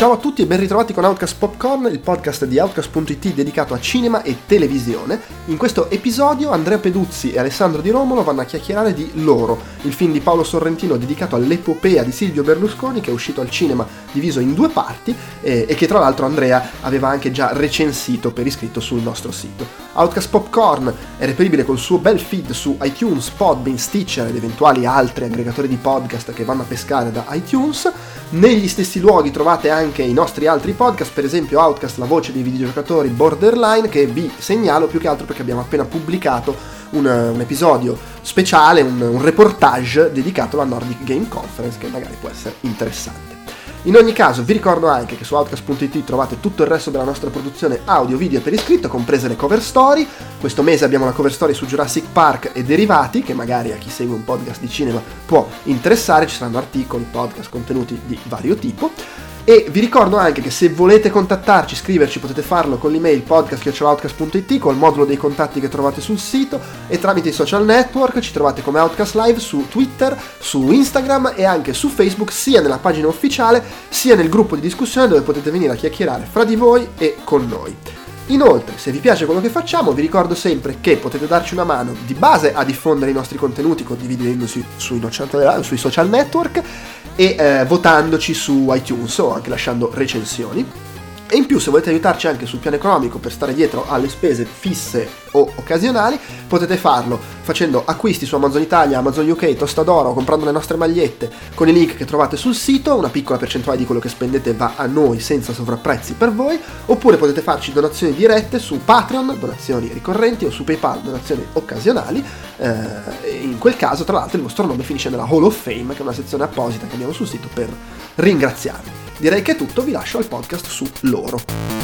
Ciao a tutti e ben ritrovati con Outcast Popcorn, il podcast di Outcast.it dedicato a cinema e televisione. In questo episodio Andrea Peduzzi e Alessandro Di Romolo vanno a chiacchierare di Loro, il film di Paolo Sorrentino dedicato all'epopea di Silvio Berlusconi che è uscito al cinema diviso in due parti eh, e che tra l'altro Andrea aveva anche già recensito per iscritto sul nostro sito. Outcast Popcorn è reperibile col suo bel feed su iTunes, Podbean, Stitcher ed eventuali altri aggregatori di podcast che vanno a pescare da iTunes. Negli stessi luoghi trovate anche i nostri altri podcast, per esempio Outcast, la voce dei videogiocatori Borderline, che vi segnalo più che altro perché abbiamo appena pubblicato un, un episodio speciale, un, un reportage dedicato alla Nordic Game Conference che magari può essere interessante. In ogni caso vi ricordo anche che su Outcast.it trovate tutto il resto della nostra produzione audio, video per iscritto, comprese le cover story. Questo mese abbiamo una cover story su Jurassic Park e derivati, che magari a chi segue un podcast di cinema può interessare, ci saranno articoli, podcast, contenuti di vario tipo. E vi ricordo anche che se volete contattarci, scriverci, potete farlo con l'email podcast.outcast.it, col modulo dei contatti che trovate sul sito e tramite i social network ci trovate come Outcast Live su Twitter, su Instagram e anche su Facebook, sia nella pagina ufficiale sia nel gruppo di discussione dove potete venire a chiacchierare fra di voi e con noi. Inoltre, se vi piace quello che facciamo, vi ricordo sempre che potete darci una mano di base a diffondere i nostri contenuti condividendosi sui, sui social network e eh, votandoci su iTunes o anche lasciando recensioni. E in più se volete aiutarci anche sul piano economico per stare dietro alle spese fisse o occasionali, potete farlo facendo acquisti su Amazon Italia, Amazon UK, Tostadoro, comprando le nostre magliette con i link che trovate sul sito, una piccola percentuale di quello che spendete va a noi senza sovrapprezzi per voi, oppure potete farci donazioni dirette su Patreon, donazioni ricorrenti o su PayPal, donazioni occasionali. Eh, in quel caso, tra l'altro, il vostro nome finisce nella Hall of Fame, che è una sezione apposita che abbiamo sul sito per ringraziarvi. Direi che è tutto, vi lascio al podcast su loro.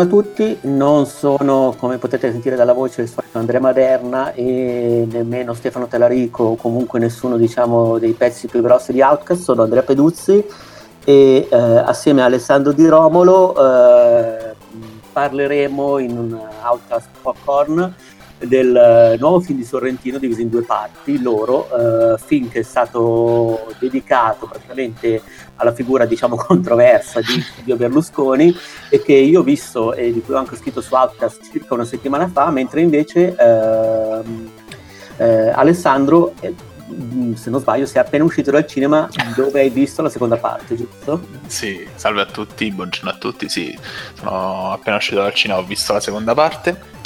Buongiorno a tutti, non sono come potete sentire dalla voce il solito Andrea Maderna e nemmeno Stefano Telarico o comunque nessuno diciamo, dei pezzi più grossi di Outcast, sono Andrea Peduzzi e eh, assieme a Alessandro Di Romolo eh, parleremo in un Outcast Popcorn del eh, nuovo film di Sorrentino diviso in due parti, loro, eh, film che è stato dedicato praticamente alla figura diciamo controversa di Silvio Berlusconi e che io ho visto e di cui ho anche scritto su Outcast circa una settimana fa, mentre invece ehm, eh, Alessandro eh, se non sbaglio, sei appena uscito dal cinema dove hai visto la seconda parte, giusto? Sì, salve a tutti, buongiorno a tutti, sì, sono appena uscito dal cinema, ho visto la seconda parte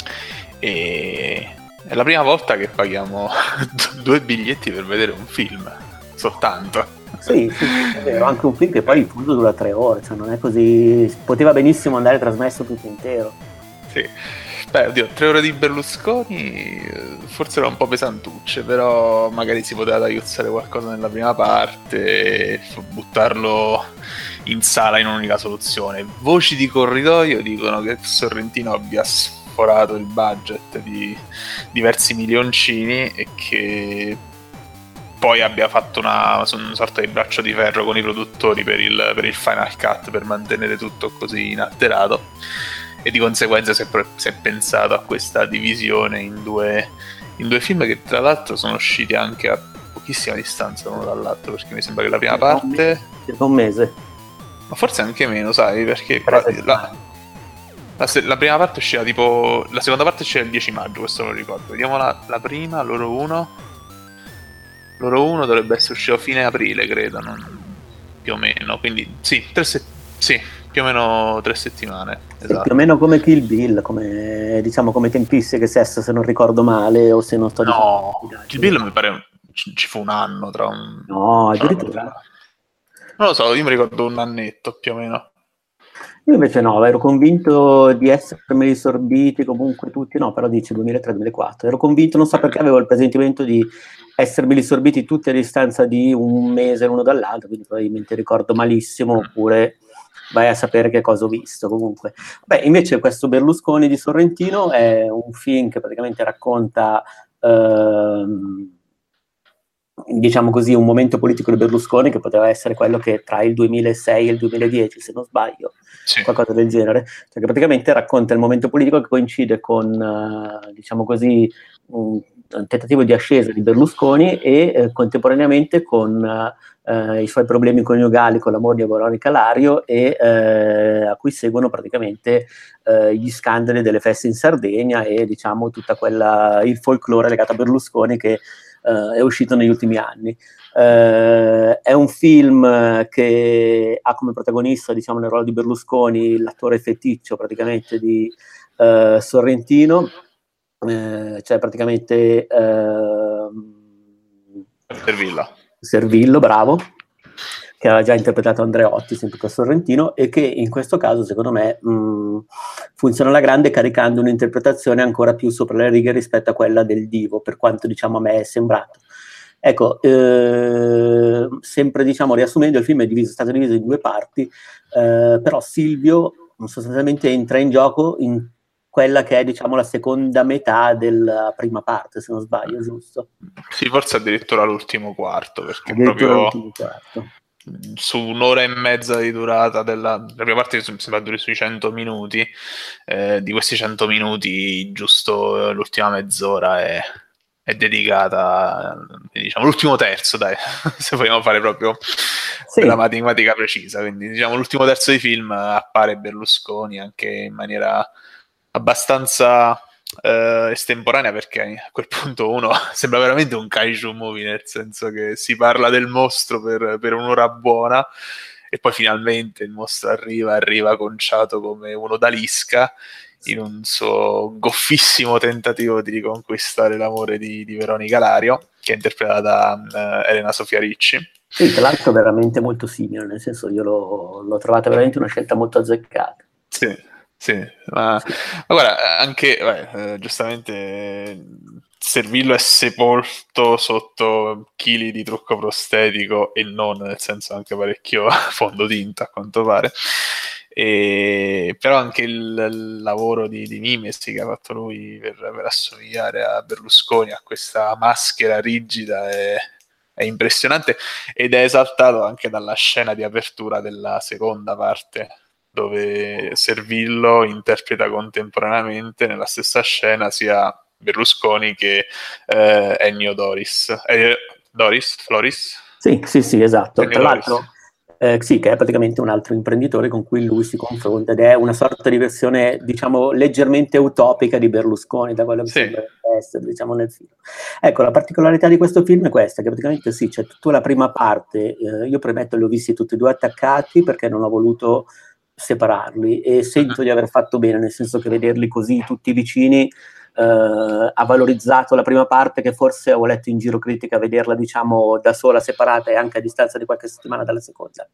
e è la prima volta che paghiamo due biglietti per vedere un film, soltanto. Sì, sì, è vero, anche un film che poi il punto dura tre ore, cioè non è così... poteva benissimo andare trasmesso tutto intero. Sì. Beh, oddio, tre ore di Berlusconi forse erano un po' pesantucce, però magari si poteva tagliuzzare qualcosa nella prima parte e buttarlo in sala in un'unica soluzione. Voci di corridoio dicono che Sorrentino abbia sforato il budget di diversi milioncini e che poi abbia fatto una, una, sorta di braccio di ferro con i produttori per il, per il, Final Cut per mantenere tutto così inalterato. E di conseguenza si è, si è pensato a questa divisione in due, in due, film che tra l'altro sono usciti anche a pochissima distanza l'uno dall'altro perché mi sembra che la prima parte circa un mese. Ma forse anche meno sai perché la, la, la, prima parte usciva tipo. La seconda parte usciva il 10 maggio, questo lo ricordo. Vediamo la, la prima, loro 1. Loro 1 dovrebbe essere uscito a fine aprile, credo. Non, più o meno. Quindi sì, tre se- sì, più o meno tre settimane. Esatto. più o meno come Kill Bill, come, diciamo come tempistiche SES se non ricordo male o se non sto dicendo. No, Kill Bill mi pare ci, ci fu un anno tra un. No, addirittura. Non lo so, io mi ricordo un annetto più o meno. Io invece no, ero convinto di essermi risorbiti comunque tutti, no, però dice 2003-2004. Ero convinto, non so perché avevo il presentimento di essermi risorbiti tutti a distanza di un mese l'uno dall'altro, quindi probabilmente ricordo malissimo, oppure vai a sapere che cosa ho visto comunque. Beh, invece questo Berlusconi di Sorrentino è un film che praticamente racconta ehm, diciamo così, un momento politico di Berlusconi che poteva essere quello che tra il 2006 e il 2010, se non sbaglio, sì. qualcosa del genere, cioè che praticamente racconta il momento politico che coincide con, uh, diciamo così, un, tentativo di ascesa di Berlusconi e eh, contemporaneamente con uh, i suoi problemi coniugali con la moglie Veronica Lario e uh, a cui seguono praticamente gli scandali delle feste in Sardegna e diciamo tutta quella, il folklore legato a Berlusconi che uh, è uscito negli ultimi anni. Uh, è un film che ha come protagonista, diciamo, nel ruolo di Berlusconi l'attore feticcio praticamente di uh, Sorrentino, cioè praticamente Servillo. Servillo, bravo che aveva già interpretato Andreotti, sempre con Sorrentino, e che in questo caso, secondo me, mh, funziona alla grande caricando un'interpretazione ancora più sopra le righe rispetto a quella del divo, per quanto diciamo a me è sembrato. Ecco, eh, sempre diciamo riassumendo, il film è, diviso, è stato diviso in due parti, eh, però Silvio sostanzialmente entra in gioco in quella che è diciamo la seconda metà della prima parte, se non sbaglio, giusto? Sì, forse addirittura l'ultimo quarto, perché addirittura proprio quarto su un'ora e mezza di durata della la prima parte sembra duri sui 100 minuti eh, di questi 100 minuti giusto l'ultima mezz'ora è, è dedicata diciamo l'ultimo terzo dai se vogliamo fare proprio sì. la matematica precisa quindi diciamo l'ultimo terzo di film appare Berlusconi anche in maniera abbastanza uh, estemporanea perché a quel punto uno sembra veramente un kaiju movie, nel senso che si parla del mostro per, per un'ora buona e poi finalmente il mostro arriva, arriva conciato come uno d'Alisca in un suo goffissimo tentativo di riconquistare l'amore di, di Veronica Lario, che è interpretata da uh, Elena Sofia Ricci. Sì, tra l'altro veramente molto simile, nel senso io l'ho, l'ho trovata veramente una scelta molto azzeccata. Sì, sì, ma, ma guarda, anche beh, eh, giustamente Servillo è sepolto sotto chili di trucco prostetico e non, nel senso anche parecchio fondotinta a quanto pare. E, però anche il, il lavoro di, di, mimesi che ha fatto lui per, per, assomigliare a Berlusconi, a questa maschera rigida è, è impressionante ed è esaltato anche dalla scena di apertura della seconda parte dove Servillo interpreta contemporaneamente nella stessa scena sia Berlusconi che eh, Ennio Doris. Eh, Doris? Floris? Sì, sì, sì, esatto. Ennio Tra Doris. l'altro, eh, sì, che è praticamente un altro imprenditore con cui lui si confronta ed è una sorta di versione, diciamo, leggermente utopica di Berlusconi, da quello che sì. sembra essere, diciamo, nel film. Ecco, la particolarità di questo film è questa, che praticamente sì, c'è tutta la prima parte, eh, io premetto, li ho visti tutti e due attaccati perché non ho voluto separarli e sento di aver fatto bene, nel senso che vederli così tutti vicini eh, ha valorizzato la prima parte che forse ho letto in giro critica vederla diciamo da sola, separata e anche a distanza di qualche settimana dalla seconda.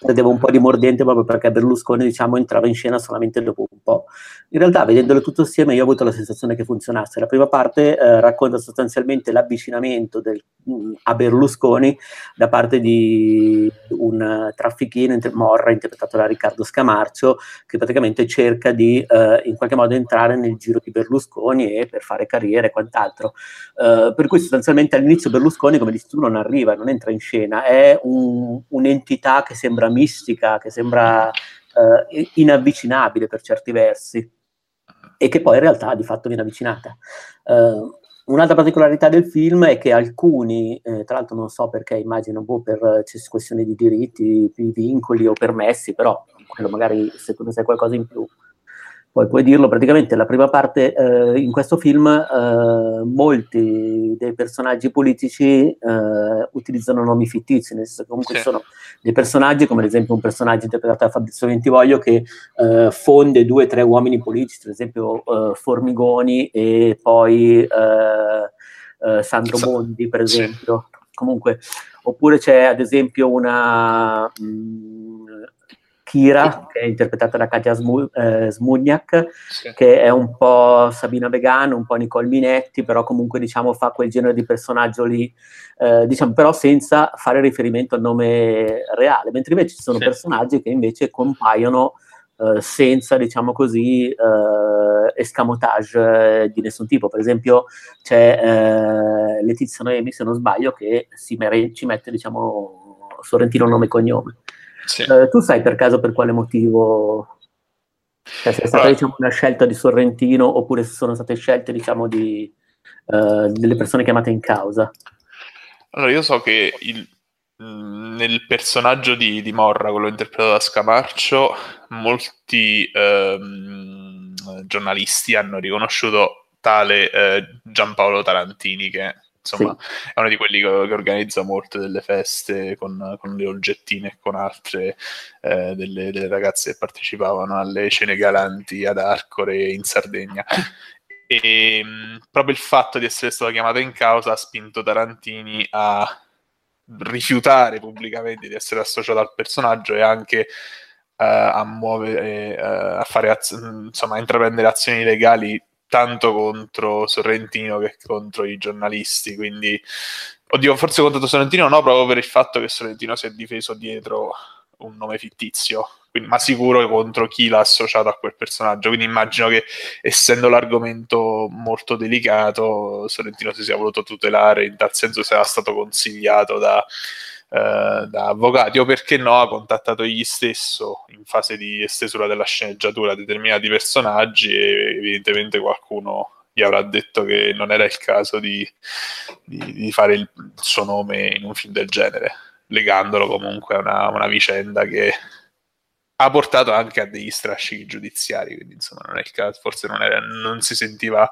Perdevo un po' di mordente proprio perché Berlusconi diciamo entrava in scena solamente dopo po'. In realtà vedendolo tutto assieme io ho avuto la sensazione che funzionasse. La prima parte eh, racconta sostanzialmente l'avvicinamento del, mh, mm, a Berlusconi da parte di un traffichino, Morra, interpretato da Riccardo Scamarcio, che praticamente cerca di eh, in qualche modo entrare nel giro di Berlusconi e per fare carriera e quant'altro. Uh, per cui sostanzialmente all'inizio Berlusconi, come dici tu, non arriva, non entra in scena, è un, un'entità che sembra mistica, che sembra uh, inavvicinabile per certi versi e che poi in realtà di fatto viene avvicinata. Uh, Un'altra particolarità del film è che alcuni, eh, tra l'altro non so perché, immagino boh, per questioni di diritti, di vincoli o permessi, però quello magari se tu ne sai qualcosa in più poi puoi dirlo, praticamente la prima parte eh, in questo film eh, molti dei personaggi politici eh, utilizzano nomi fittizi, nel senso che comunque sì. sono dei personaggi, come ad esempio un personaggio interpretato da Fabrizio Ventivoglio che eh, fonde due o tre uomini politici, ad esempio eh, Formigoni e poi eh, Sandro Bondi, per esempio. Sì. Comunque, oppure c'è ad esempio una... Mh, mm, Kira, che è interpretata da Katia Smu- eh, Smugniak, sì. che è un po' Sabina Vegano, un po' Nicole Minetti, però comunque diciamo fa quel genere di personaggio lì, eh, diciamo, però senza fare riferimento al nome reale, mentre invece ci sono sì. personaggi che invece compaiono eh, senza, diciamo così, eh, escamotage di nessun tipo. Per esempio c'è eh, Letizia Noemi, se non sbaglio, che si mere- ci mette, diciamo, Sorrentino nome e cognome. Sì. Eh, tu sai per caso per quale motivo cioè, se è stata diciamo, una scelta di Sorrentino oppure se sono state scelte diciamo, di, uh, delle persone chiamate in causa? Allora, io so che il, nel personaggio di, di, Morra, quello interpretato da Scamarcio, molti ehm, giornalisti hanno riconosciuto tale eh, Giampaolo Tarantini, che insomma sì. è uno di quelli che, che, organizza molte delle feste con, con le olgettine e con altre eh, delle, delle, ragazze che partecipavano alle cene galanti ad Arcore in Sardegna. E mh, proprio il fatto di essere stato chiamato in causa ha spinto Tarantini a rifiutare pubblicamente di essere associato al personaggio e anche uh, a muovere, uh, a fare az- insomma, a intraprendere azioni legali tanto contro Sorrentino che contro i giornalisti. Quindi, oddio, forse contro Sorrentino no, proprio per il fatto che Sorrentino si è difeso dietro un nome fittizio, quindi, ma sicuro contro chi l'ha associato a quel personaggio. Quindi immagino che, essendo l'argomento molto delicato, Sorrentino si sia voluto tutelare, in tal senso sia stato consigliato da, da avvocati o perché no ha contattato egli stesso in fase di stesura della sceneggiatura determinati personaggi e evidentemente qualcuno gli avrà detto che non era il caso di, di, di fare il suo nome in un film del genere legandolo comunque a una, una vicenda che ha portato anche a degli strascichi giudiziari, quindi insomma non è il caso, forse non, era, non si sentiva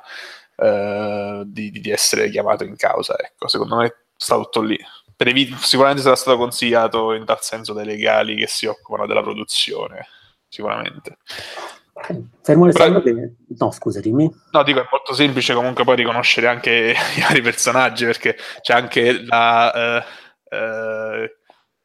uh, di, di, essere chiamato in causa, ecco, secondo me sta tutto lì. Evi- sicuramente sarà stato consigliato in tal senso dai legali che si occupano della produzione, sicuramente. Fermo restando Però... che... No, scusa, dimmi. No, dico, è molto semplice comunque poi riconoscere anche i vari personaggi, perché c'è anche la... Uh, uh,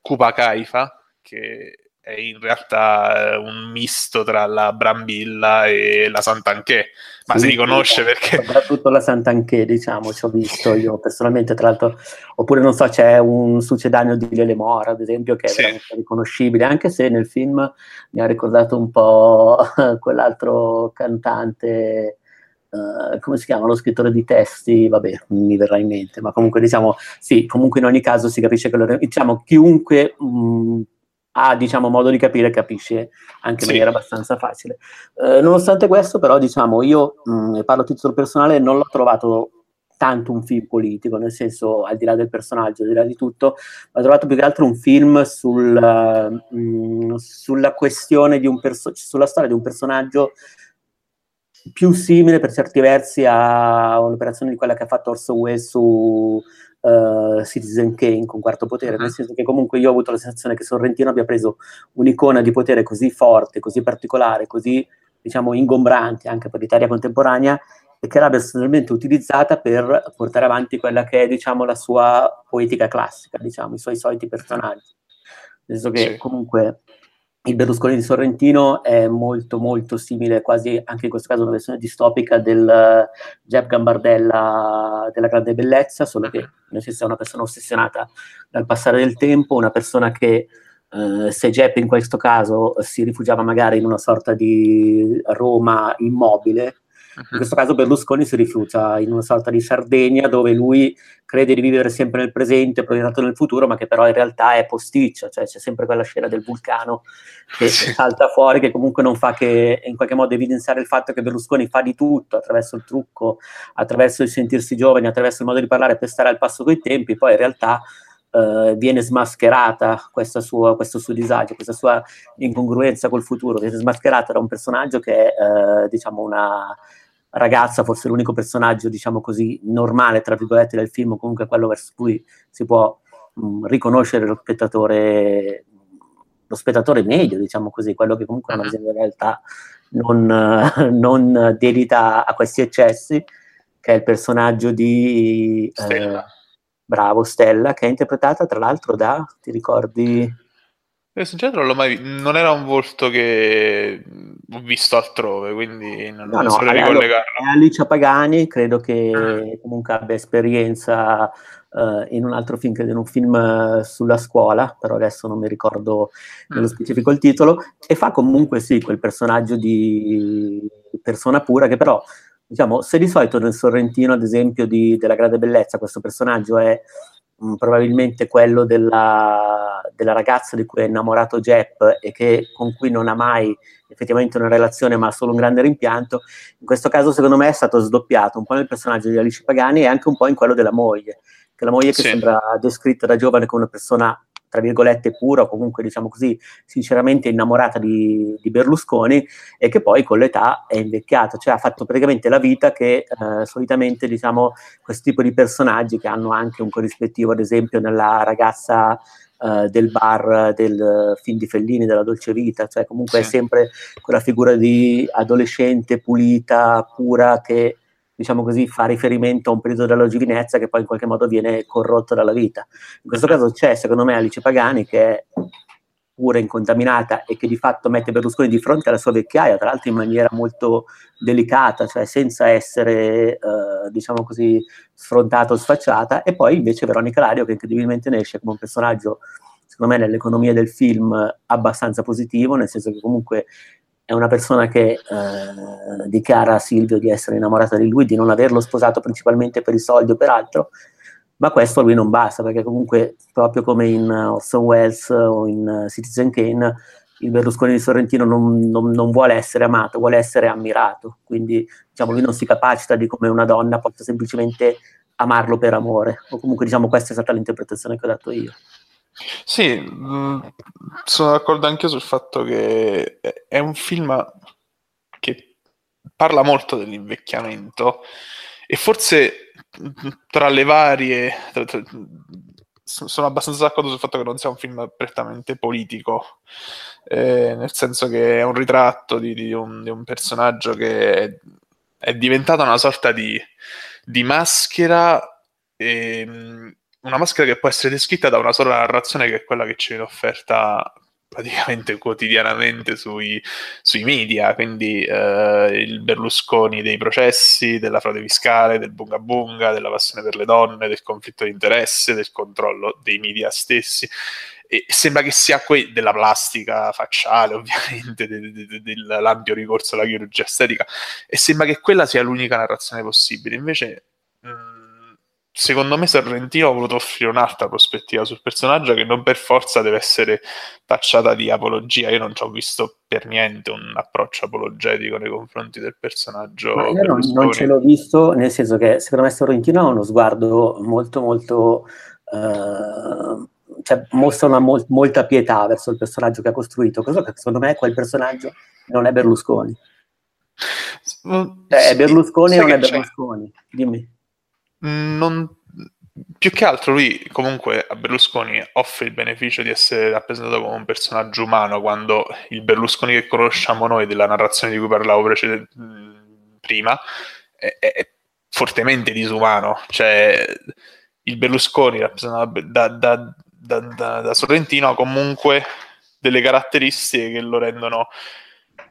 Kupa Kaifa, che è in realtà eh, un misto tra la Brambilla e la Sant'Anché, ma si riconosce perché... Soprattutto la Sant'Anché, diciamo, ci ho visto io personalmente, tra l'altro, oppure non so, c'è un succedaneo di Lele Mora, ad esempio, che è sì. veramente riconoscibile, anche se nel film mi ha ricordato un po' quell'altro cantante... Uh, come si chiama lo scrittore di testi? Vabbè, mi verrà in mente, ma comunque diciamo, sì, comunque in ogni caso si capisce che lo, diciamo, chiunque mh, mm, ha diciamo, modo di capire capisce anche in sì. maniera abbastanza facile. Eh, nonostante questo, però, diciamo, io mh, mm, parlo a titolo personale, non l'ho trovato tanto un film politico, nel senso, al di là del personaggio, al di là di tutto, ma ho trovato più che altro un film sul, uh, mh, sulla questione di un perso- sulla storia di un personaggio più simile per certi versi a un'operazione di quella che ha fatto Orso Welles su uh, Citizen Kane con quarto potere, nel senso che comunque io ho avuto la sensazione che Sorrentino abbia preso un'icona di potere così forte, così particolare, così diciamo ingombrante anche per l'Italia contemporanea e che l'abbia sostanzialmente utilizzata per portare avanti quella che è diciamo la sua poetica classica, diciamo, i suoi soliti personaggi. Nel senso che sì. comunque il Berlusconi di Sorrentino è molto molto simile, quasi anche in questo caso una versione distopica del uh, Jeb Gambardella della grande bellezza, solo che nel senso è una persona ossessionata dal passare del tempo, una persona che uh, se Jeb in questo caso si rifugiava magari in una sorta di Roma immobile, in mhm. questo caso Berlusconi si rifiuta in una sorta di Sardegna dove lui crede di vivere sempre nel presente, proiettato nel futuro, ma che però in realtà è posticcia, cioè c'è sempre quella scena del vulcano che salta fuori, che comunque non fa che in qualche modo evidenziare il fatto che Berlusconi fa di tutto attraverso il trucco, attraverso il sentirsi giovane, attraverso il modo di parlare per stare al passo coi tempi, poi in realtà Uh, viene smascherata sua, questo suo disagio, questa sua incongruenza col futuro, viene smascherata da un personaggio che è uh, diciamo una, ragazza, forse l'unico personaggio, diciamo così, normale, tra virgolette, del film, comunque quello verso cui si può mh, mm, riconoscere lo spettatore, lo spettatore medio, diciamo così, quello che comunque uh-huh. in realtà non, non dedita a questi eccessi, che è il personaggio di... Stella. Eh, bravo, Stella, che è interpretata tra l'altro da, ti ricordi... Io sinceramente non l'ho mai visto, non era un volto che visto altrove, quindi non, no, non no, saprei ricollegarlo. È Alicia Pagani, credo che mm. comunque abbia esperienza uh, in un altro film, credo in un film sulla scuola, però adesso non mi ricordo mm. nello specifico il titolo, e fa comunque sì quel personaggio di persona pura che però diciamo, se di solito nel Sorrentino, ad esempio, di, della Grande Bellezza, questo personaggio è mh, probabilmente quello della, della, ragazza di cui è innamorato Jepp e che, con cui non ha mai effettivamente una relazione ma solo un grande rimpianto, in questo caso secondo me è stato sdoppiato un po' nel personaggio di Alice Pagani e anche un po' in quello della moglie, che la moglie che sì. sembra descritta da giovane come una persona tra virgolette pura o comunque diciamo così sinceramente innamorata di, di, Berlusconi e che poi con l'età è invecchiato, cioè ha fatto praticamente la vita che eh, solitamente diciamo questo tipo di personaggi che hanno anche un corrispettivo ad esempio nella ragazza uh, del bar del film di Fellini della Dolce Vita, cioè comunque sì. è sempre quella figura di adolescente pulita, pura che diciamo così, fa riferimento a un periodo della giovinezza che poi in qualche modo viene corrotto dalla vita. In questo caso c'è, secondo me, Alice Pagani che è pura incontaminata e che di fatto mette Berlusconi di fronte alla sua vecchiaia, tra l'altro in maniera molto delicata, cioè senza essere, eh, diciamo così, sfrontata o sfacciata, e poi invece Veronica Lario che incredibilmente ne esce come un personaggio, secondo me, nell'economia del film abbastanza positivo, nel senso che comunque è una persona che eh, dichiara a Silvio di essere innamorata di lui, di non averlo sposato principalmente per i soldi o per altro, ma questo a lui non basta, perché comunque proprio come in Orson Welles o in Citizen Kane, il Berlusconi di Sorrentino non, non, non, vuole essere amato, vuole essere ammirato, quindi diciamo lui non si capacita di come una donna possa semplicemente amarlo per amore, o comunque diciamo questa è stata l'interpretazione che ho dato io. Sì, mm, sono d'accordo anche sul fatto che è un film che parla molto dell'invecchiamento e forse tra le varie... Tra, tra, sono abbastanza d'accordo sul fatto che non sia un film prettamente politico, eh, nel senso che è un ritratto di, di, un, di un, personaggio che è, è diventato una sorta di, di maschera e, una maschera che può essere descritta da una sola narrazione che è quella che ci viene offerta praticamente quotidianamente sui, sui media, quindi eh, il Berlusconi dei processi, della frode fiscale, del bunga bunga, della passione per le donne, del conflitto di interesse, del controllo dei media stessi. E sembra che sia que- della plastica facciale, ovviamente, de- de- de- dell'ampio ricorso alla chirurgia estetica, e sembra che quella sia l'unica narrazione possibile. Invece, secondo me Sorrentino ha voluto offrire un'altra prospettiva sul personaggio che non per forza deve essere tacciata di apologia. Io non ci ho visto per niente un approccio apologetico nei confronti del personaggio. Ma io non, non, ce l'ho visto, nel senso che secondo me Sorrentino ha uno sguardo molto molto... Uh, cioè, mostra una mol- molta pietà verso il personaggio che ha costruito, cosa che secondo me quel personaggio non è Berlusconi. Mm, cioè, è Berlusconi o non è Berlusconi? Dimmi non, più che altro lui comunque a Berlusconi offre il beneficio di essere rappresentato come un personaggio umano quando il Berlusconi che conosciamo noi della narrazione di cui parlavo preced- prima è, è, fortemente disumano. Cioè il Berlusconi rappresentato da, da, da, da Sorrentino ha comunque delle caratteristiche che lo rendono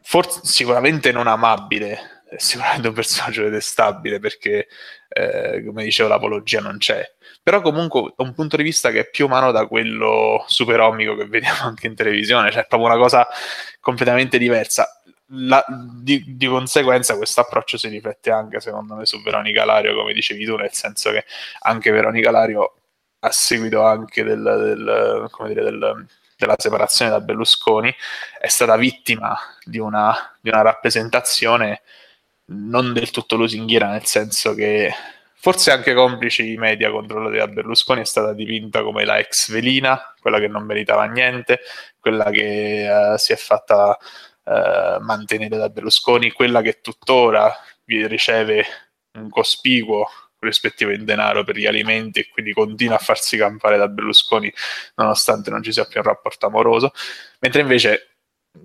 forse sicuramente non amabile sicuramente un personaggio detestabile perché, eh, come dicevo, l'apologia non c'è. Però comunque da un punto di vista che è più umano da quello superomico che vediamo anche in televisione, cioè è proprio una cosa completamente diversa. La, di, di, conseguenza questo approccio si riflette anche secondo me su Veronica Lario, come dicevi tu, nel senso che anche Veronica Lario a seguito anche del, del, dire, del della separazione da Berlusconi, è stata vittima di una, di una rappresentazione non del tutto lusinghiera, nel senso che forse anche complici i media controllati da Berlusconi è stata dipinta come la ex velina, quella che non meritava niente, quella che uh, si è fatta uh, mantenere da Berlusconi, quella che tuttora riceve un cospicuo rispettivo in denaro per gli alimenti e quindi continua a farsi campare da Berlusconi nonostante non ci sia più un rapporto amoroso, mentre invece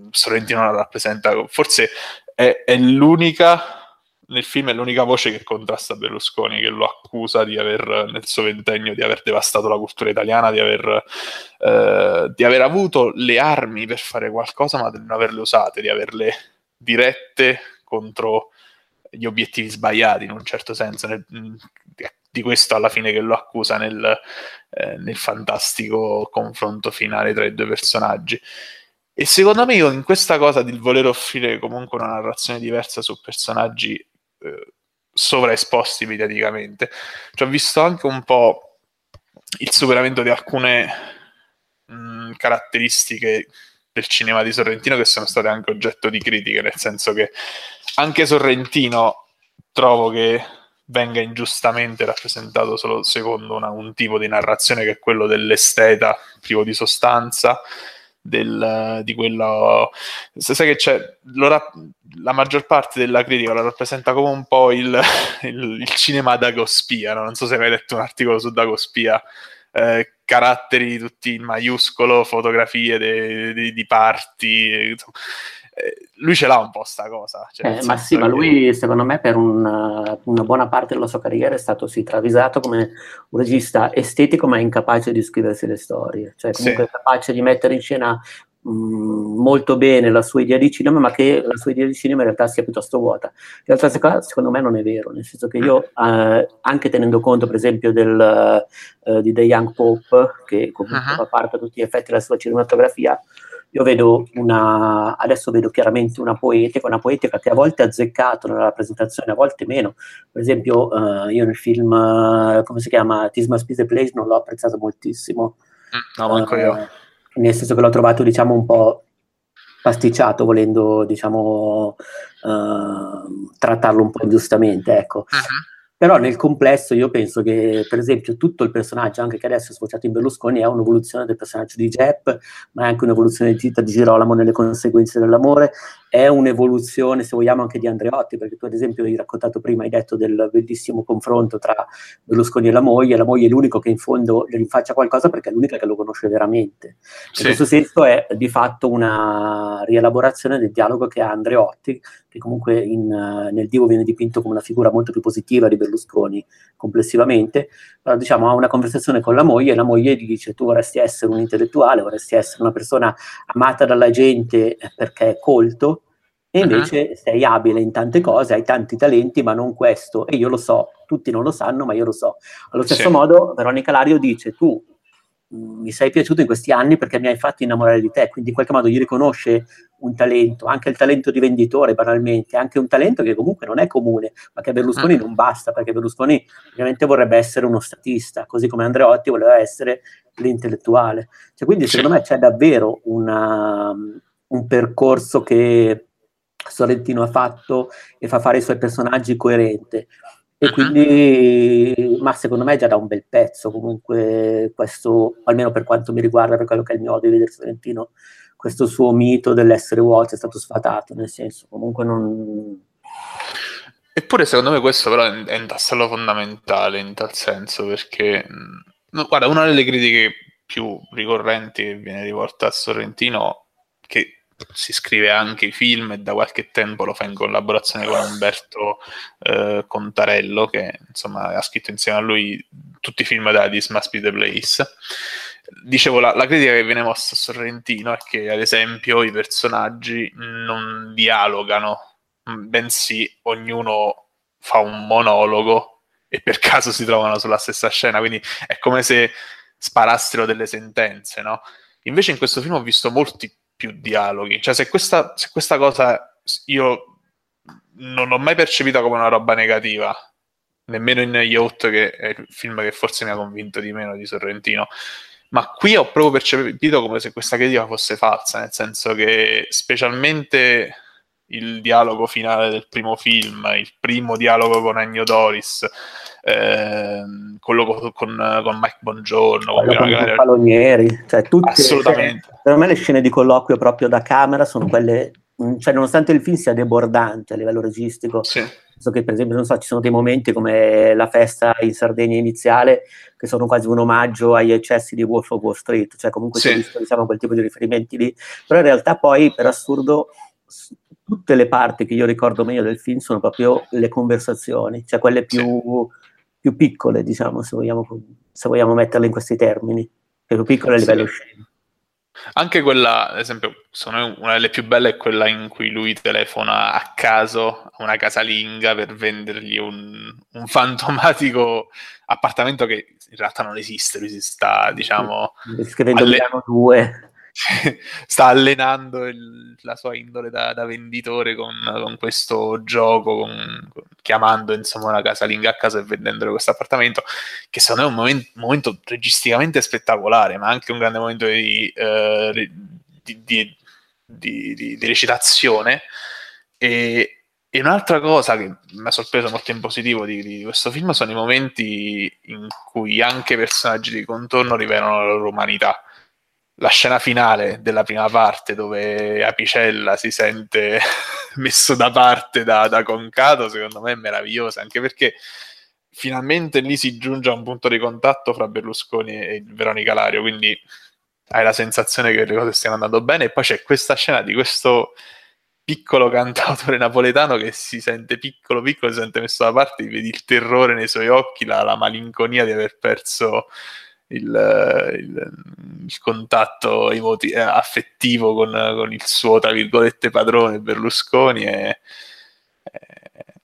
Sorrentino la rappresenta, forse è, è l'unica nel film è l'unica voce che contrasta Berlusconi, che lo accusa di aver, nel suo ventennio, di aver devastato la cultura italiana, di aver, eh, di aver avuto le armi per fare qualcosa, ma di non averle usate, di averle dirette contro gli obiettivi sbagliati in un certo senso. Nel, di questo alla fine che lo accusa nel, eh, nel fantastico confronto finale tra i due personaggi. E secondo me io in questa cosa di voler offrire comunque una narrazione diversa su personaggi eh, sovraesposti mediaticamente, cioè, ho visto anche un po' il superamento di alcune mh, mm, caratteristiche del cinema di Sorrentino che sono state anche oggetto di critiche, nel senso che anche Sorrentino trovo che venga ingiustamente rappresentato solo secondo una, un tipo di narrazione che è quello dell'esteta privo di sostanza del, di quello sai che c'è ra- la maggior parte della critica la rappresenta come un po' il, il, il cinema Dagospia no? non so se hai mai letto un articolo su Dagospia eh, caratteri tutti in maiuscolo fotografie di parti insomma eh, lui ce l'ha un po' sta cosa. Cioè, eh, ma sì, ma lui secondo me per una, una, buona parte della sua carriera è stato sì, travisato come un regista estetico ma incapace di scriversi le storie, cioè comunque sì. capace di mettere in scena mm, molto bene la sua idea di cinema ma che la sua idea di cinema in realtà sia piuttosto vuota. In realtà secondo me non è vero, nel senso che io eh, anche tenendo conto per esempio del, uh, di The Young Pope che comunque uh-huh. fa parte a tutti gli effetti della sua cinematografia io vedo una, adesso vedo chiaramente una poetica, una poetica che a volte ha azzeccato nella rappresentazione, a volte meno. Per esempio, uh, io nel film, uh, come si chiama, Tisma Spise Place, non l'ho apprezzato moltissimo. Mm, no, manco io. Nel senso che l'ho trovato, diciamo, un po' pasticciato, volendo, diciamo, trattarlo un po' ingiustamente, ecco. Uh-huh. Però nel complesso io penso che, per esempio, tutto il personaggio, anche che adesso è sfociato in Berlusconi, è un'evoluzione del personaggio di Jepp, ma è anche un'evoluzione di Tita di Girolamo nelle conseguenze dell'amore, è un'evoluzione, se vogliamo, anche di Andreotti, perché tu ad esempio hai raccontato prima, hai detto del bellissimo confronto tra Berlusconi e la moglie, la moglie è l'unico che in fondo gli rinfaccia qualcosa perché è l'unica che lo conosce veramente. Sì. In questo senso è di fatto una rielaborazione del dialogo che ha Andreotti, che comunque in, nel Divo viene dipinto come una figura molto più positiva di Berlusconi complessivamente, però diciamo ha una conversazione con la moglie e la moglie gli dice tu vorresti essere un intellettuale, vorresti essere una persona amata dalla gente perché è colto e invece uh-huh. sei abile in tante cose, hai tanti talenti, ma non questo. E io lo so, tutti non lo sanno, ma io lo so. Allo stesso sì. modo, Veronica Lario dice: Tu mi sei piaciuto in questi anni perché mi hai fatto innamorare di te, quindi in qualche modo gli riconosce un talento, anche il talento di venditore banalmente, anche un talento che comunque non è comune, ma che a Berlusconi uh-huh. non basta, perché Berlusconi ovviamente vorrebbe essere uno statista, così come Andreotti voleva essere l'intellettuale. Cioè, quindi secondo me c'è davvero una, un percorso che Sorrentino ha fatto e fa fare i suoi personaggi coerente. E quindi, ma secondo me è già da un bel pezzo comunque questo, almeno per quanto mi riguarda, per quello che è il mio odio di vedere Sorrentino, questo suo mito dell'essere vuoto è stato sfatato, nel senso comunque non... Eppure secondo me questo però è un tassello fondamentale in tal senso, perché, no, guarda, una delle critiche più ricorrenti che viene rivolta a Sorrentino, che si scrive anche i film e da qualche tempo lo fa in collaborazione con Umberto eh, Contarello che insomma ha scritto insieme a lui tutti i film da This Must Be The Place dicevo la, la critica che viene mossa a Sorrentino è che ad esempio i personaggi non dialogano bensì ognuno fa un monologo e per caso si trovano sulla stessa scena quindi è come se sparassero delle sentenze no? invece in questo film ho visto molti più dialoghi. Cioè, se questa, se questa cosa io non l'ho mai percepita come una roba negativa, nemmeno in Yacht, che è il film che forse mi ha convinto di meno di Sorrentino. Ma qui ho proprio percepito come se questa critica fosse falsa, nel senso che specialmente il dialogo finale del primo film, il primo dialogo con Agno Doris, ehm, quello con, con, con, Mike Bongiorno, con, con Palonieri, cioè tutte, assolutamente. Cioè, per me le scene di colloquio proprio da camera sono quelle, mm, cioè nonostante il film sia debordante a livello registico, sì. so che per esempio non so, ci sono dei momenti come la festa in Sardegna iniziale che sono quasi un omaggio agli eccessi di Wolf of Wall Street, cioè comunque sì. visto diciamo, quel tipo di riferimenti lì, però in realtà poi per assurdo tutte le parti che io ricordo meglio del film sono proprio le conversazioni, cioè quelle più, più piccole, diciamo, se vogliamo, se vogliamo, metterle in questi termini, più piccole a livello sì. scenico. Anche quella, ad esempio, sono una delle più belle è quella in cui lui telefona a caso a una casalinga per vendergli un, un fantomatico appartamento che in realtà non esiste, lui si sta, diciamo... Scrivendo alle... due. sta allenando il, la sua indole da, da venditore con, con, questo gioco, con, con, chiamando insomma una casalinga a casa e vendendole questo appartamento, che secondo me è un momento, momento, registicamente spettacolare, ma anche un grande momento di, uh, di, di, di recitazione. E, e, un'altra cosa che mi ha sorpreso molto in positivo di, questo film sono i momenti in cui anche i personaggi di contorno rivelano la loro umanità la scena finale della prima parte dove Apicella si sente messo da parte da, da Concato, secondo me è meravigliosa, anche perché finalmente lì si giunge a un punto di contatto fra Berlusconi e Veronica Lario, quindi hai la sensazione che le cose stiano andando bene. E poi c'è questa scena di questo piccolo cantautore napoletano che si sente piccolo piccolo, si sente messo da parte, vedi il terrore nei suoi occhi, la, la malinconia di aver perso il, il, il contatto emoti- eh, affettivo con, con, il suo, tra virgolette, padrone Berlusconi e, e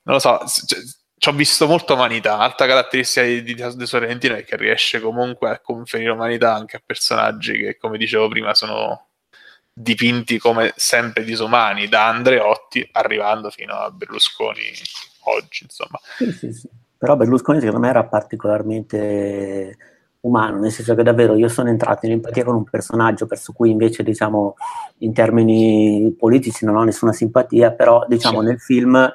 non lo so, c- ci ho visto molta umanità, alta caratteristica di, di, di Sorrentino è che riesce comunque a conferire umanità anche a personaggi che, come dicevo prima, sono dipinti come sempre disumani, da Andreotti arrivando fino a Berlusconi oggi, insomma. Sì, sì, sì. Però Berlusconi secondo me era particolarmente umano, nel senso che davvero io sono entrato in empatia con un personaggio verso cui invece diciamo in termini politici non ho nessuna simpatia, però diciamo nel film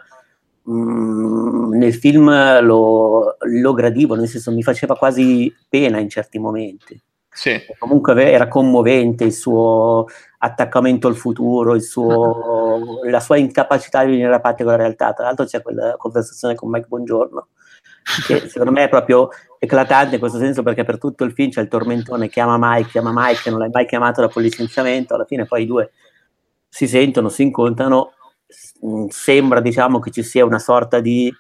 mh, mm, nel film lo, lo, gradivo, nel senso mi faceva quasi pena in certi momenti. Sì. Comunque era commovente il suo attaccamento al futuro, il suo, la sua incapacità di venire a parte con la realtà. Tra l'altro c'è quella conversazione con Mike Buongiorno che secondo me è proprio eclatante in questo senso perché per tutto il film c'è il tormentone chiama Mike, chiama Mike, non l'hai mai chiamato dopo il licenziamento, alla fine poi i due si sentono, si incontrano, mm, sembra diciamo che ci sia una sorta di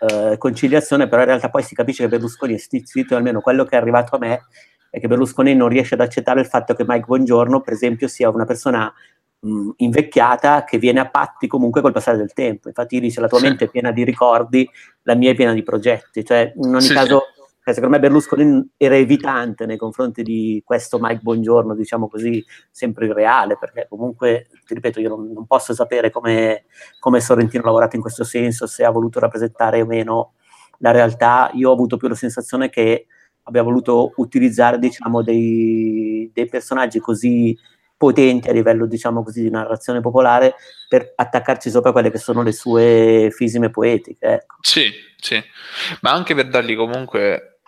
eh, conciliazione, però in realtà poi si capisce che Berlusconi è stizzito, almeno quello che è arrivato a me è che Berlusconi non riesce ad accettare il fatto che Mike Buongiorno, per esempio, sia una persona mh, invecchiata che viene a patti comunque col passare del tempo. Infatti dice la tua sì. mente è piena di ricordi, la mia è piena di progetti. Cioè, in ogni sì, caso, sì. Cioè, secondo me Berlusconi era evitante nei confronti di questo Mike Buongiorno, diciamo così, sempre irreale, perché comunque, ti ripeto, io non, non posso sapere come, come Sorrentino ha lavorato in questo senso, se ha voluto rappresentare o meno la realtà. Io ho avuto più la sensazione che abbia voluto utilizzare diciamo, dei, dei personaggi così potenti a livello, diciamo così, di narrazione popolare per attaccarci sopra quelle che sono le sue fisime poetiche. Ecco. Sì, sì, ma anche per dargli comunque,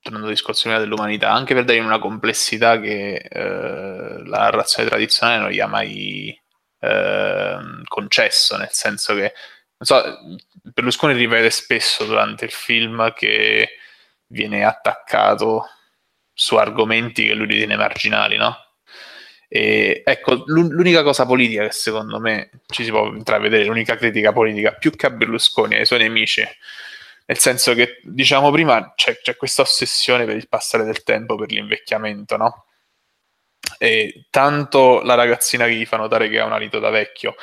tornando al discorso dell'umanità, anche per dargli una complessità che eh, la narrazione tradizionale non gli ha mai eh, concesso, nel senso che, so, Berlusconi ripete spesso durante il film che viene attaccato su argomenti che lui ritiene marginali, no? E, ecco, l'unica cosa politica che secondo me ci si può intravedere, l'unica critica politica più che a Berlusconi e ai suoi nemici, nel senso che, diciamo prima, c'è, c'è questa ossessione per il passare del tempo, per l'invecchiamento, no? E tanto la ragazzina che gli fa notare che ha un alito da vecchio,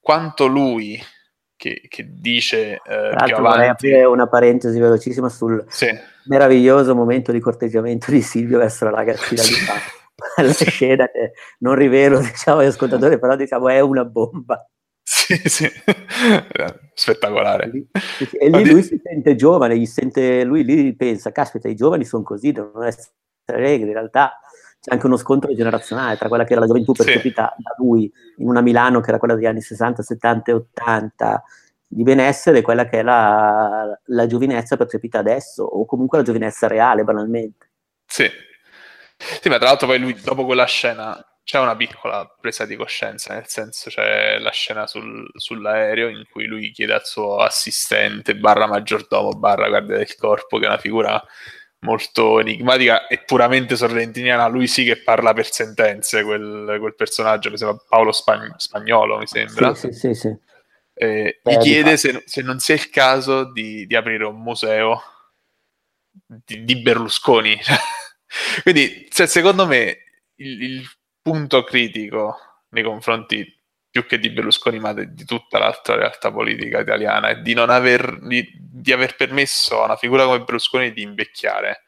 quanto lui che, che dice eh, più vorrei aprire una parentesi velocissima sul sì. meraviglioso momento di corteggiamento di Silvio verso la ragazzina di Paolo la scena che non rivelo diciamo, agli ascoltatori, però diciamo è una bomba. Sì, sì, spettacolare. E lì lui si sente giovane, gli sente, lui lì pensa, caspita, i giovani sono così, devono essere regole, in realtà c'è anche uno scontro generazionale tra quella che era la gioventù percepita sì. da lui in una Milano che era quella degli anni 60, 70 e 80 di benessere e quella che è la, la giovinezza percepita adesso o comunque la giovinezza reale banalmente. Sì, sì, ma tra l'altro poi lui dopo quella scena c'è una piccola presa di coscienza, nel senso c'è la scena sul, sull'aereo in cui lui chiede al suo assistente, barra maggiordomo, barra guardia del corpo, che è una figura molto enigmatica e puramente sorrentiniana. Lui sì che parla per sentenze, quel, quel personaggio, mi sembra Paolo Spagn- Spagnolo, mi sembra. Sì, sì, sì. sì. Eh, gli chiede se, se, non sia il caso di, di aprire un museo di, di Berlusconi. Quindi, cioè, secondo me, il, il punto critico nei confronti più che di Berlusconi, ma di, di tutta l'altra realtà politica italiana, è di non aver, di, di, aver permesso a una figura come Berlusconi di invecchiare.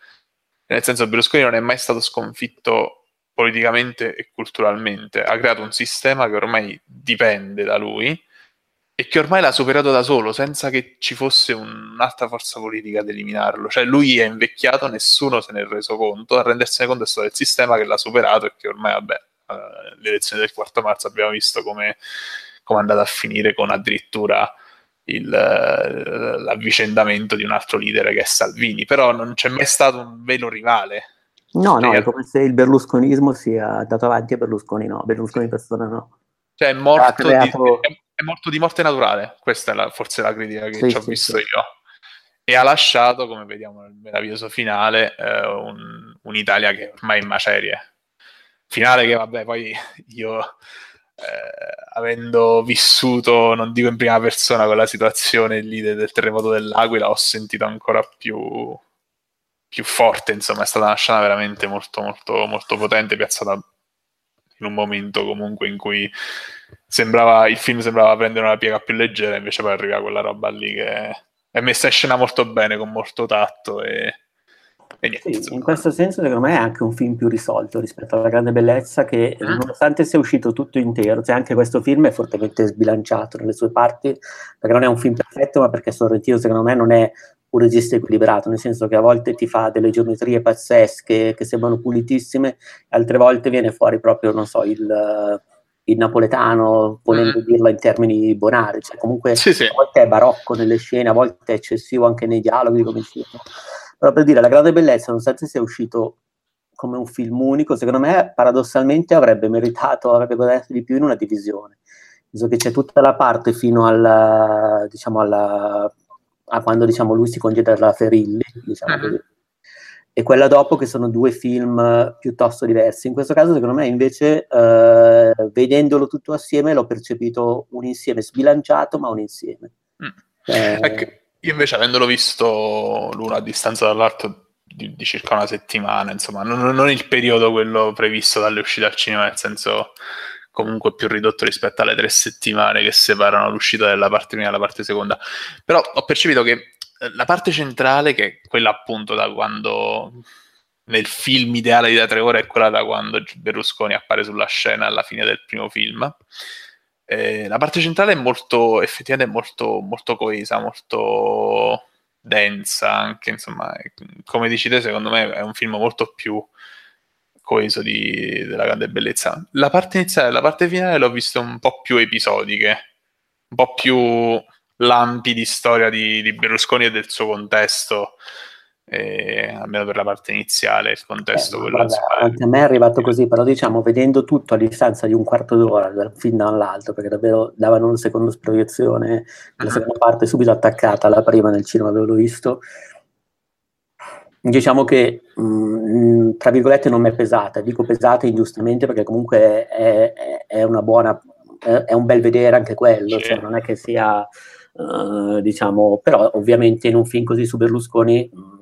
Nel senso, Berlusconi non è mai stato sconfitto politicamente e culturalmente, ha creato un sistema che ormai dipende da lui e che ormai l'ha superato da solo, senza che ci fosse un'altra forza politica ad eliminarlo. Cioè lui è invecchiato, nessuno se ne è reso conto, a rendersene conto è stato il sistema che l'ha superato e che ormai, vabbè, uh, le elezioni del 4 marzo abbiamo visto come è andata a finire con addirittura il, uh, l'avvicendamento di un altro leader che è Salvini, però non c'è mai stato un vero rivale. No, no, è come se il berlusconismo sia andato avanti e Berlusconi no, Berlusconi persona no. Cioè è morto, creato... di, è, è morto di morte naturale, questa è la, forse la critica che sì, ci ho sì, visto sì. io. E ha lasciato, come vediamo nel meraviglioso finale, eh, un, un'Italia che ormai è in macerie finale che vabbè poi io eh, avendo vissuto non dico in prima persona quella situazione lì del, del terremoto dell'Aquila ho sentito ancora più più forte insomma è stata una scena veramente molto molto molto potente piazzata in un momento comunque in cui sembrava il film sembrava prendere una piega più leggera invece poi arriva quella roba lì che è messa in scena molto bene con molto tatto e Niente, sì, in questo senso secondo me è anche un film più risolto rispetto alla grande bellezza che ah. nonostante sia uscito tutto intero, cioè anche questo film è fortemente sbilanciato nelle sue parti, perché non è un film perfetto, ma perché Sorrentino secondo me non è un regista equilibrato, nel senso che a volte ti fa delle geometrie pazzesche che sembrano pulitissime, altre volte viene fuori proprio, non so, il, il napoletano, volendo mm. dirlo in termini bonari, cioè comunque sì, sì. a volte è barocco nelle scene, a volte è eccessivo anche nei dialoghi, come dicevo. Però per dire, La grande bellezza, nonostante sia uscito come un film unico, secondo me paradossalmente avrebbe meritato, avrebbe guadagnato di più in una divisione. Penso che c'è tutta la parte fino alla, diciamo, alla, a quando diciamo, lui si congeda dalla Ferilli, diciamo uh-huh. E quella dopo che sono due film piuttosto diversi. In questo caso, secondo me, invece, eh, vedendolo tutto assieme, l'ho percepito un insieme sbilanciato, ma un insieme. Mm. Eh, ecco io invece, avendolo visto l'uno a distanza dall'altro di, di circa una settimana, insomma, non, non, il periodo quello previsto dalle uscite al cinema, nel senso comunque più ridotto rispetto alle tre settimane che separano l'uscita della parte prima e dalla parte seconda. Però ho percepito che eh, la parte centrale, che è quella appunto da quando nel film ideale di da tre ore, è quella da quando Berlusconi appare sulla scena alla fine del primo film eh, la parte centrale è molto, effettivamente molto, molto coesa, molto densa anche, insomma, come dici te, secondo me è un film molto più coeso di, della grande bellezza. La parte iniziale e la parte finale l'ho visto un po' più episodiche, un po' più lampi di storia di, di Berlusconi e del suo contesto eh, almeno per la parte iniziale, il contesto. Eh, guarda, anche a me è arrivato così, però diciamo vedendo tutto a distanza di un quarto d'ora da un film dall'altro, perché davvero davano una seconda proiezione, la uh-huh. seconda parte subito attaccata alla prima nel cinema avevo visto. Diciamo che mh, mm, tra virgolette non mi è pesata, dico pesata ingiustamente perché comunque è, è, è una buona, è, è, un bel vedere anche quello, sì. cioè non è che sia, uh, diciamo, però ovviamente in un film così su Berlusconi mh,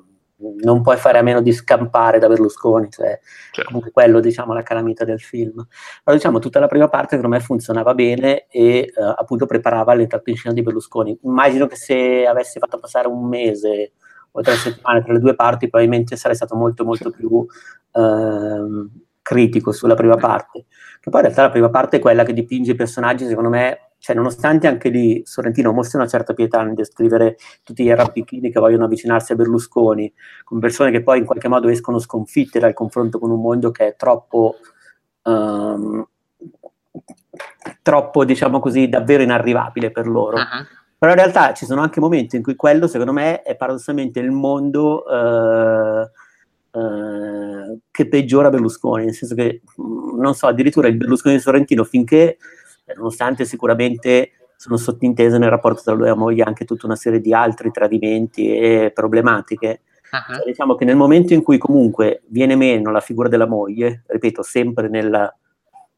non puoi fare a meno di scampare da Berlusconi, cioè certo. comunque quello diciamo la calamita del film. Però diciamo tutta la prima parte secondo me funzionava bene e uh, appunto preparava l'entrata in scena di Berlusconi. Immagino che se avessi fatto passare un mese o tre settimane tra le due parti probabilmente sarei stato molto molto più uh, critico sulla prima parte. Che poi in realtà la prima parte è quella che dipinge i personaggi secondo me cioè, nonostante anche lì Sorrentino mostri una certa pietà nel descrivere tutti gli arrabbichini che vogliono avvicinarsi a Berlusconi, con persone che poi in qualche modo escono sconfitte dal confronto con un mondo che è troppo, um, troppo diciamo così, davvero inarrivabile per loro. Uh-huh. Però in realtà ci sono anche momenti in cui quello, secondo me, è paradossalmente il mondo uh, uh, che peggiora Berlusconi, nel senso che, non so, addirittura il Berlusconi di Sorrentino, finché nonostante sicuramente sono sottintese nel rapporto tra lui e la moglie anche tutta una serie di altri tradimenti e problematiche. Uh-huh. Cioè, diciamo che nel momento in cui comunque viene meno la figura della moglie, ripeto, sempre nella,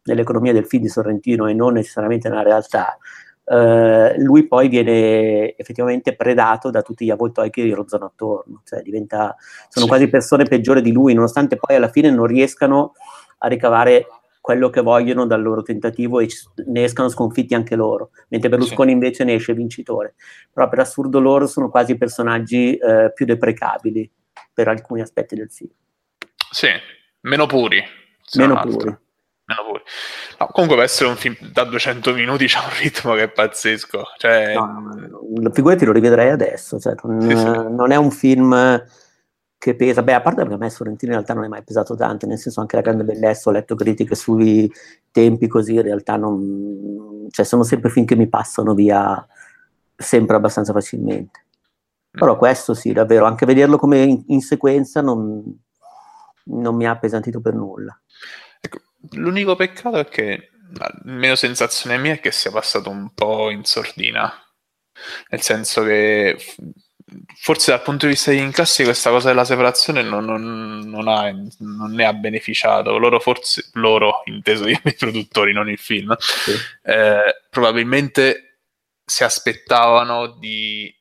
nell'economia del film di Sorrentino e non necessariamente nella realtà, eh, lui poi viene effettivamente predato da tutti gli avvoltoi che gli rozzano attorno, cioè diventa, sono sì. quasi persone peggiori di lui, nonostante poi alla fine non riescano a ricavare quello che vogliono dal loro tentativo e ne escano sconfitti anche loro, mentre Berlusconi sì. invece ne esce vincitore. Però per assurdo loro sono quasi personaggi eh, più deprecabili per alcuni aspetti del film. Sì, meno puri. Meno puri meno pure. No, comunque per essere un film da 200 minuti c'ha un ritmo che è pazzesco. Cioè... No, figurati lo rivedrei adesso, cioè, non, sì, sì. non, è un film che pesa, beh a parte perché a me Sorrentino in realtà non è mai pesato tanto, nel senso anche la grande bellezza, ho letto critiche sui tempi così, in realtà non, cioè, sono sempre film che mi passano via sempre abbastanza facilmente. Però mm. questo sì, davvero, anche vederlo come in, in sequenza non, non mi ha appesantito per nulla. Ecco, L'unico peccato è che, almeno sensazione mia, è che sia passato un po' in sordina. Nel senso che forse dal punto di vista degli incassi questa cosa della separazione non, non, non, ha, non, ne ha beneficiato. Loro forse, loro, inteso i produttori, non il film, sì. eh, probabilmente si aspettavano di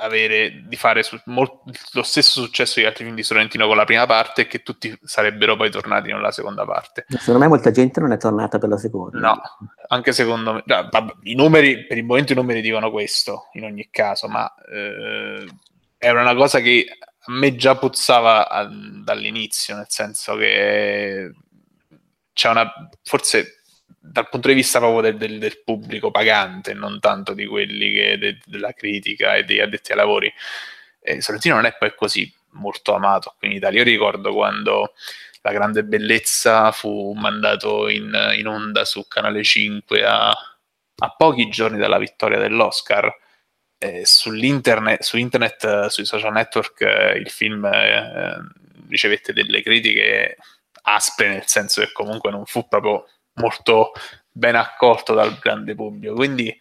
avere, di fare su, molto, lo stesso successo di altri film di Sorrentino con la prima parte e che tutti sarebbero poi tornati nella seconda parte. Secondo me molta gente non è tornata per la seconda. No, anche secondo me, no, i numeri, per il momento i numeri dicono questo, in ogni caso, ma eh, era una cosa che a me già puzzava a, dall'inizio, nel senso che c'è una, forse dal punto di vista proprio del, del, del pubblico pagante, non tanto di quelli che, de, della critica e degli addetti ai lavori. Eh, Sorrentino non è poi così molto amato qui in Italia. Io ricordo quando La grande bellezza fu mandato in, in onda su Canale 5 a, a, pochi giorni dalla vittoria dell'Oscar. Eh, sull'internet, su internet, sui social network, eh, il film eh, ricevette delle critiche aspre, nel senso che comunque non fu proprio molto ben accolto dal grande pubblico. Quindi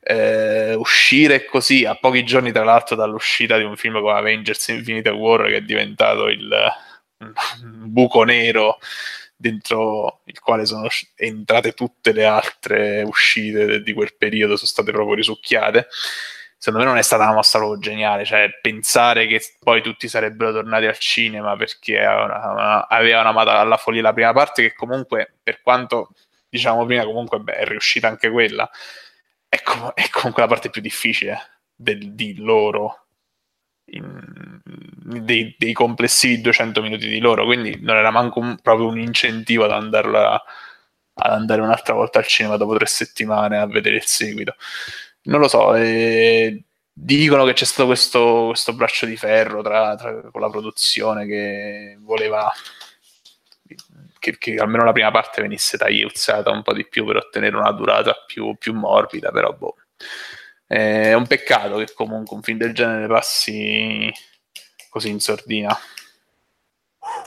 eh, uscire così a pochi giorni, tra l'altro, dall'uscita di un film come Avengers Infinite War, che è diventato il buco nero dentro il quale sono entrate tutte le altre uscite di quel periodo, sono state proprio risucchiate. Secondo me non è stata una mossa proprio geniale, cioè pensare che poi tutti sarebbero tornati al cinema perché avevano amato alla follia la prima parte, che comunque, per quanto diciamo prima, comunque beh, è riuscita anche quella, è, com- è comunque la parte più difficile del, di loro in, dei, dei, complessivi 200 minuti di loro, quindi non era manco un, proprio un incentivo ad, andarla, ad andare un'altra volta al cinema dopo tre settimane a vedere il seguito. Non lo so, eh, dicono che c'è stato questo, questo braccio di ferro tra, tra, con la produzione che voleva che, che, almeno la prima parte venisse tagliuzzata un po' di più per ottenere una durata più, più morbida, però boh. È un peccato che comunque un film del genere passi così in sordina.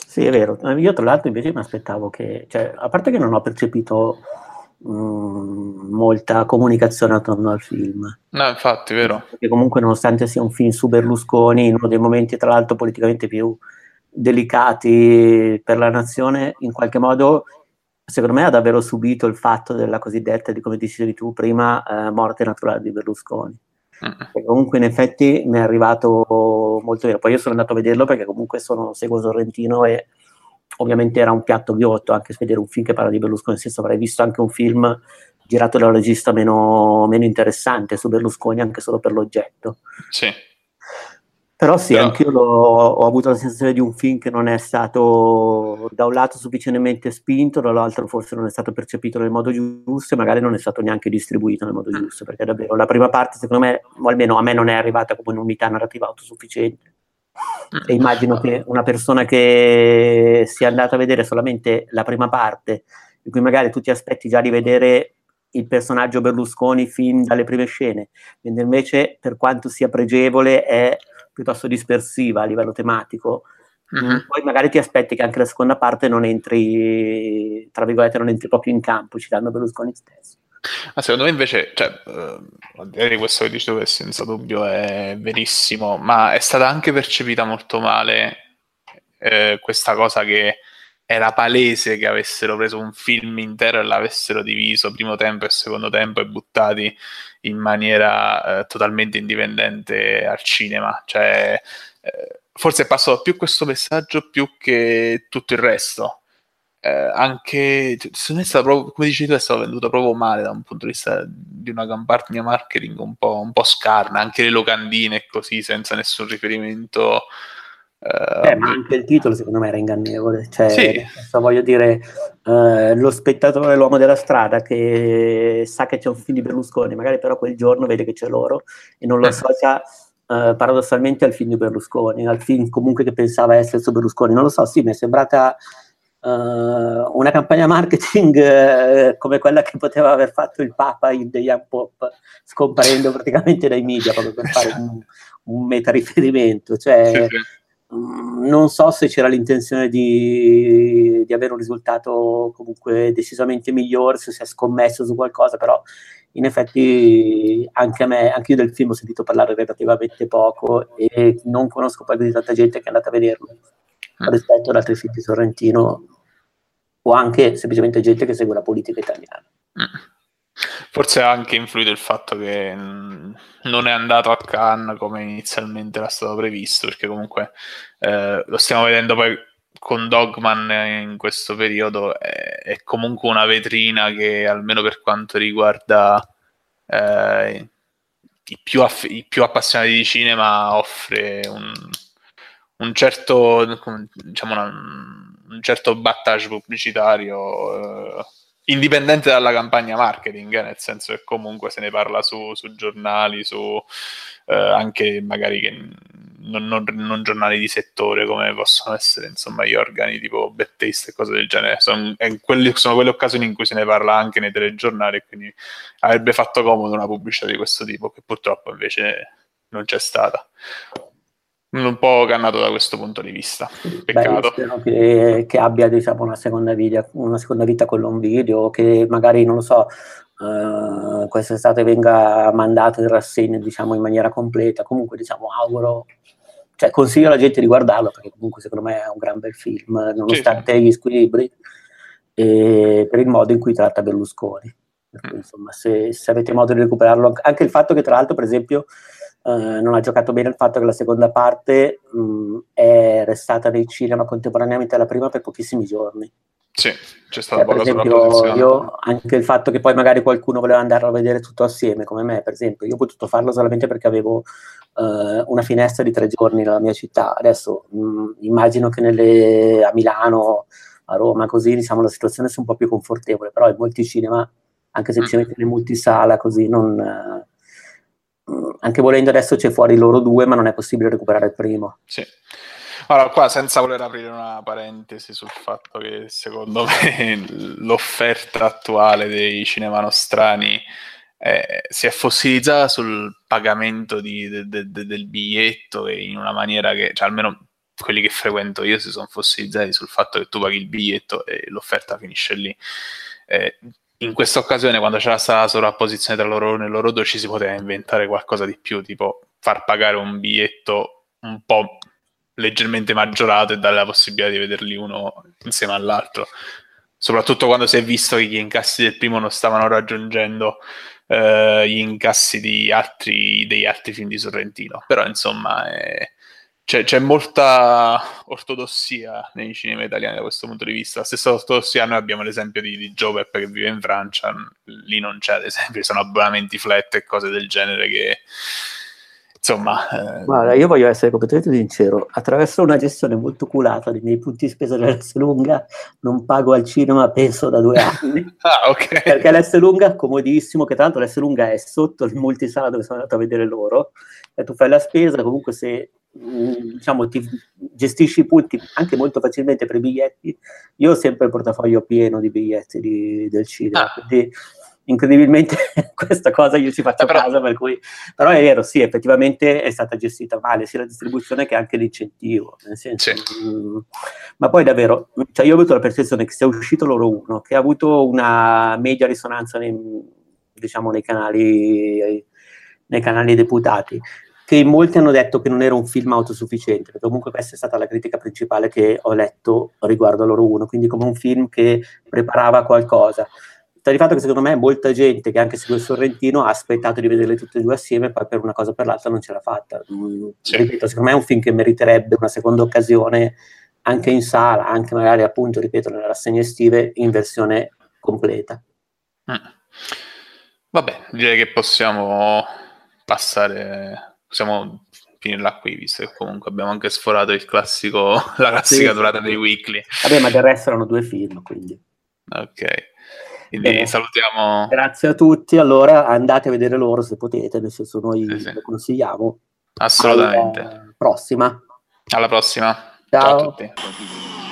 Sì, è vero. Io tra l'altro invece mi aspettavo che, cioè, a parte che non ho percepito mh, mm, molta comunicazione attorno al film. No, infatti, vero. Perché comunque nonostante sia un film su Berlusconi, in uno dei momenti tra l'altro politicamente più delicati per la nazione, in qualche modo secondo me ha davvero subito il fatto della cosiddetta, di come dicevi tu prima, eh, morte naturale di Berlusconi. Mm. comunque in effetti mi è arrivato molto bene. Poi io sono andato a vederlo perché comunque sono, seguo Sorrentino e ovviamente era un piatto ghiotto anche vedere un film che parla di Berlusconi, nel senso avrei visto anche un film girato da un regista meno, meno interessante su Berlusconi anche solo per l'oggetto. Sì. Però sì, Però... anch'io ho avuto la sensazione di un film che non è stato da un lato sufficientemente spinto, dall'altro forse non è stato percepito nel modo giusto e magari non è stato neanche distribuito nel modo giusto, perché davvero la prima parte secondo me, o almeno a me non è arrivata come un'unità narrativa autosufficiente. E immagino che una persona che sia andata a vedere solamente la prima parte, in cui magari tu ti aspetti già di vedere il personaggio Berlusconi fin dalle prime scene, mentre invece per quanto sia pregevole è piuttosto dispersiva a livello tematico, uh-huh. poi magari ti aspetti che anche la seconda parte non entri, tra virgolette, non entri proprio in campo, citando Berlusconi stesso. Ma secondo me invece, cioè, eh, questo che dici tu, che senza dubbio è verissimo, ma è stata anche percepita molto male eh, questa cosa che era palese che avessero preso un film intero e l'avessero diviso primo tempo e secondo tempo e buttati in maniera eh, totalmente indipendente al cinema. Cioè, eh, forse è passato più questo messaggio più che tutto il resto. Eh, anche secondo me è stato proprio, come dici tu, è stato venduto proprio male da un punto di vista di una campagna marketing un po', un po scarna, anche le locandine così, senza nessun riferimento eh, ma anche il titolo secondo me era ingannevole. Cioè, sì. voglio dire, uh, lo spettatore, l'uomo della strada che sa che c'è un film di Berlusconi, magari però quel giorno vede che c'è loro e non lo eh. associa uh, paradossalmente al film di Berlusconi, al film comunque che pensava essere su Berlusconi. Non lo so, sì, mi è sembrata una campagna marketing come quella che poteva aver fatto il Papa in The Young Pop, scomparendo praticamente dai media proprio per fare un, un meta riferimento. Cioè, sì, sì Mm, non so se c'era l'intenzione di, di, avere un risultato comunque decisamente migliore, se si è scommesso su qualcosa, però in effetti anche a me, anche io del film ho sentito parlare relativamente poco e non conosco poi così tanta gente che è andata a vederlo. Rispetto ad altri film di Sorrentino o anche semplicemente gente che segue la politica italiana. Mm. Forse ha anche influito il fatto che mm, non è andato a Cannes come inizialmente era stato previsto, perché comunque eh, lo stiamo vedendo poi con Dogman in questo periodo, è, è comunque una vetrina che almeno per quanto riguarda eh, i, più aff- i, più appassionati di cinema offre un, un certo, diciamo una, un certo battage pubblicitario. Eh, indipendente dalla campagna marketing, eh, nel senso che comunque se ne parla su, su giornali, su eh, anche magari che non, non, non, giornali di settore come possono essere insomma gli organi tipo Bad Taste e cose del genere. Sono, quelli, sono quelle occasioni in cui se ne parla anche nei telegiornali quindi avrebbe fatto comodo una pubblicità di questo tipo che purtroppo invece non c'è stata un po' cannato da questo punto di vista. Peccato. Beh, che, che, abbia diciamo, una, seconda vita, una seconda vita con l'home video, che magari, non lo so, uh, quest'estate venga mandato in rassegna diciamo, in maniera completa. Comunque, diciamo, auguro, cioè consiglio alla gente di guardarlo perché comunque secondo me è un gran bel film, nonostante sì. gli squilibri, e per il modo in cui tratta Berlusconi. Perché, mm. insomma, se, se avete modo di recuperarlo, anche il fatto che tra l'altro, per esempio, eh, non ha giocato bene il fatto che la seconda parte mh, è restata nei cinema contemporaneamente alla prima per pochissimi giorni. Sì, c'è stata cioè, per esempio, io, anche il fatto che poi magari qualcuno voleva andarlo a vedere tutto assieme, come me, per esempio, io ho potuto farlo solamente perché avevo uh, una finestra di tre giorni nella mia città. Adesso mh, immagino che nelle, a Milano, a Roma, così diciamo la situazione sia un po' più confortevole, però in molti cinema, anche semplicemente mm. in multisala, così non. Anche volendo adesso c'è fuori loro due, ma non è possibile recuperare il primo. Sì. Allora, qua senza voler aprire una parentesi sul fatto che secondo me l'offerta attuale dei cinema nostrani eh, si è fossilizzata sul pagamento di, de, de, de, del biglietto in una maniera che, cioè almeno quelli che frequento io si sono fossilizzati sul fatto che tu paghi il biglietto e l'offerta finisce lì. Eh, in questa occasione, quando c'era stata la sovrapposizione tra loro e loro due, ci si poteva inventare qualcosa di più, tipo far pagare un biglietto un po' leggermente maggiorato e dare la possibilità di vederli uno insieme all'altro. Soprattutto quando si è visto che gli incassi del primo non stavano raggiungendo eh, gli incassi altri, degli altri film di Sorrentino. Però, insomma, è, c'è, c'è, molta ortodossia nei cinema italiani da questo punto di vista. La stessa ortodossia, noi abbiamo l'esempio di, di Joe Peppe che vive in Francia, lì non c'è, ad esempio, sono abbonamenti flat e cose del genere che insomma. Eh... Guarda, io voglio essere completamente sincero, attraverso una gestione molto culata dei miei punti di spesa dell'S lunga, non pago al cinema penso da due anni. ah, ok. Perché l'S lunga è comodissimo, che tanto l'S lunga è sotto il multisala dove sono andato a vedere loro, e tu fai la spesa, comunque se diciamo, ti gestisci i punti anche molto facilmente per i biglietti. Io ho sempre il portafoglio pieno di biglietti di, del cinema, ah. quindi incredibilmente questa cosa io ci faccio però... caso, per cui... però è vero, sì, effettivamente è stata gestita male, sia la distribuzione che anche l'incentivo, senso, sì. mh, mm, ma poi davvero, cioè io ho avuto la percezione che sia uscito loro uno, che ha avuto una media risonanza nei, diciamo, nei canali, nei canali deputati che molti hanno detto che non era un film autosufficiente, perché comunque questa è stata la critica principale che ho letto riguardo a loro uno, quindi come un film che preparava qualcosa. Sta di fatto che secondo me molta gente che anche segue il Sorrentino ha aspettato di vederle tutte e due assieme, poi per una cosa o per l'altra non ce l'ha fatta. Sì. Ripeto, secondo me è un film che meriterebbe una seconda occasione anche in sala, anche magari appunto, ripeto, nelle rassegne estive in versione completa. Mm. Vabbè, direi che possiamo passare possiamo finirla qui, visto che comunque abbiamo anche sforato il classico, la classica sì, durata dei weekly. Vabbè, ma del resto erano due film, quindi. Ok. Quindi Bene. salutiamo. Grazie a tutti. Allora andate a vedere loro se potete, nel senso noi sì, sì. lo consigliamo. Assolutamente. Alla prossima. Alla prossima. Ciao, Ciao a tutti.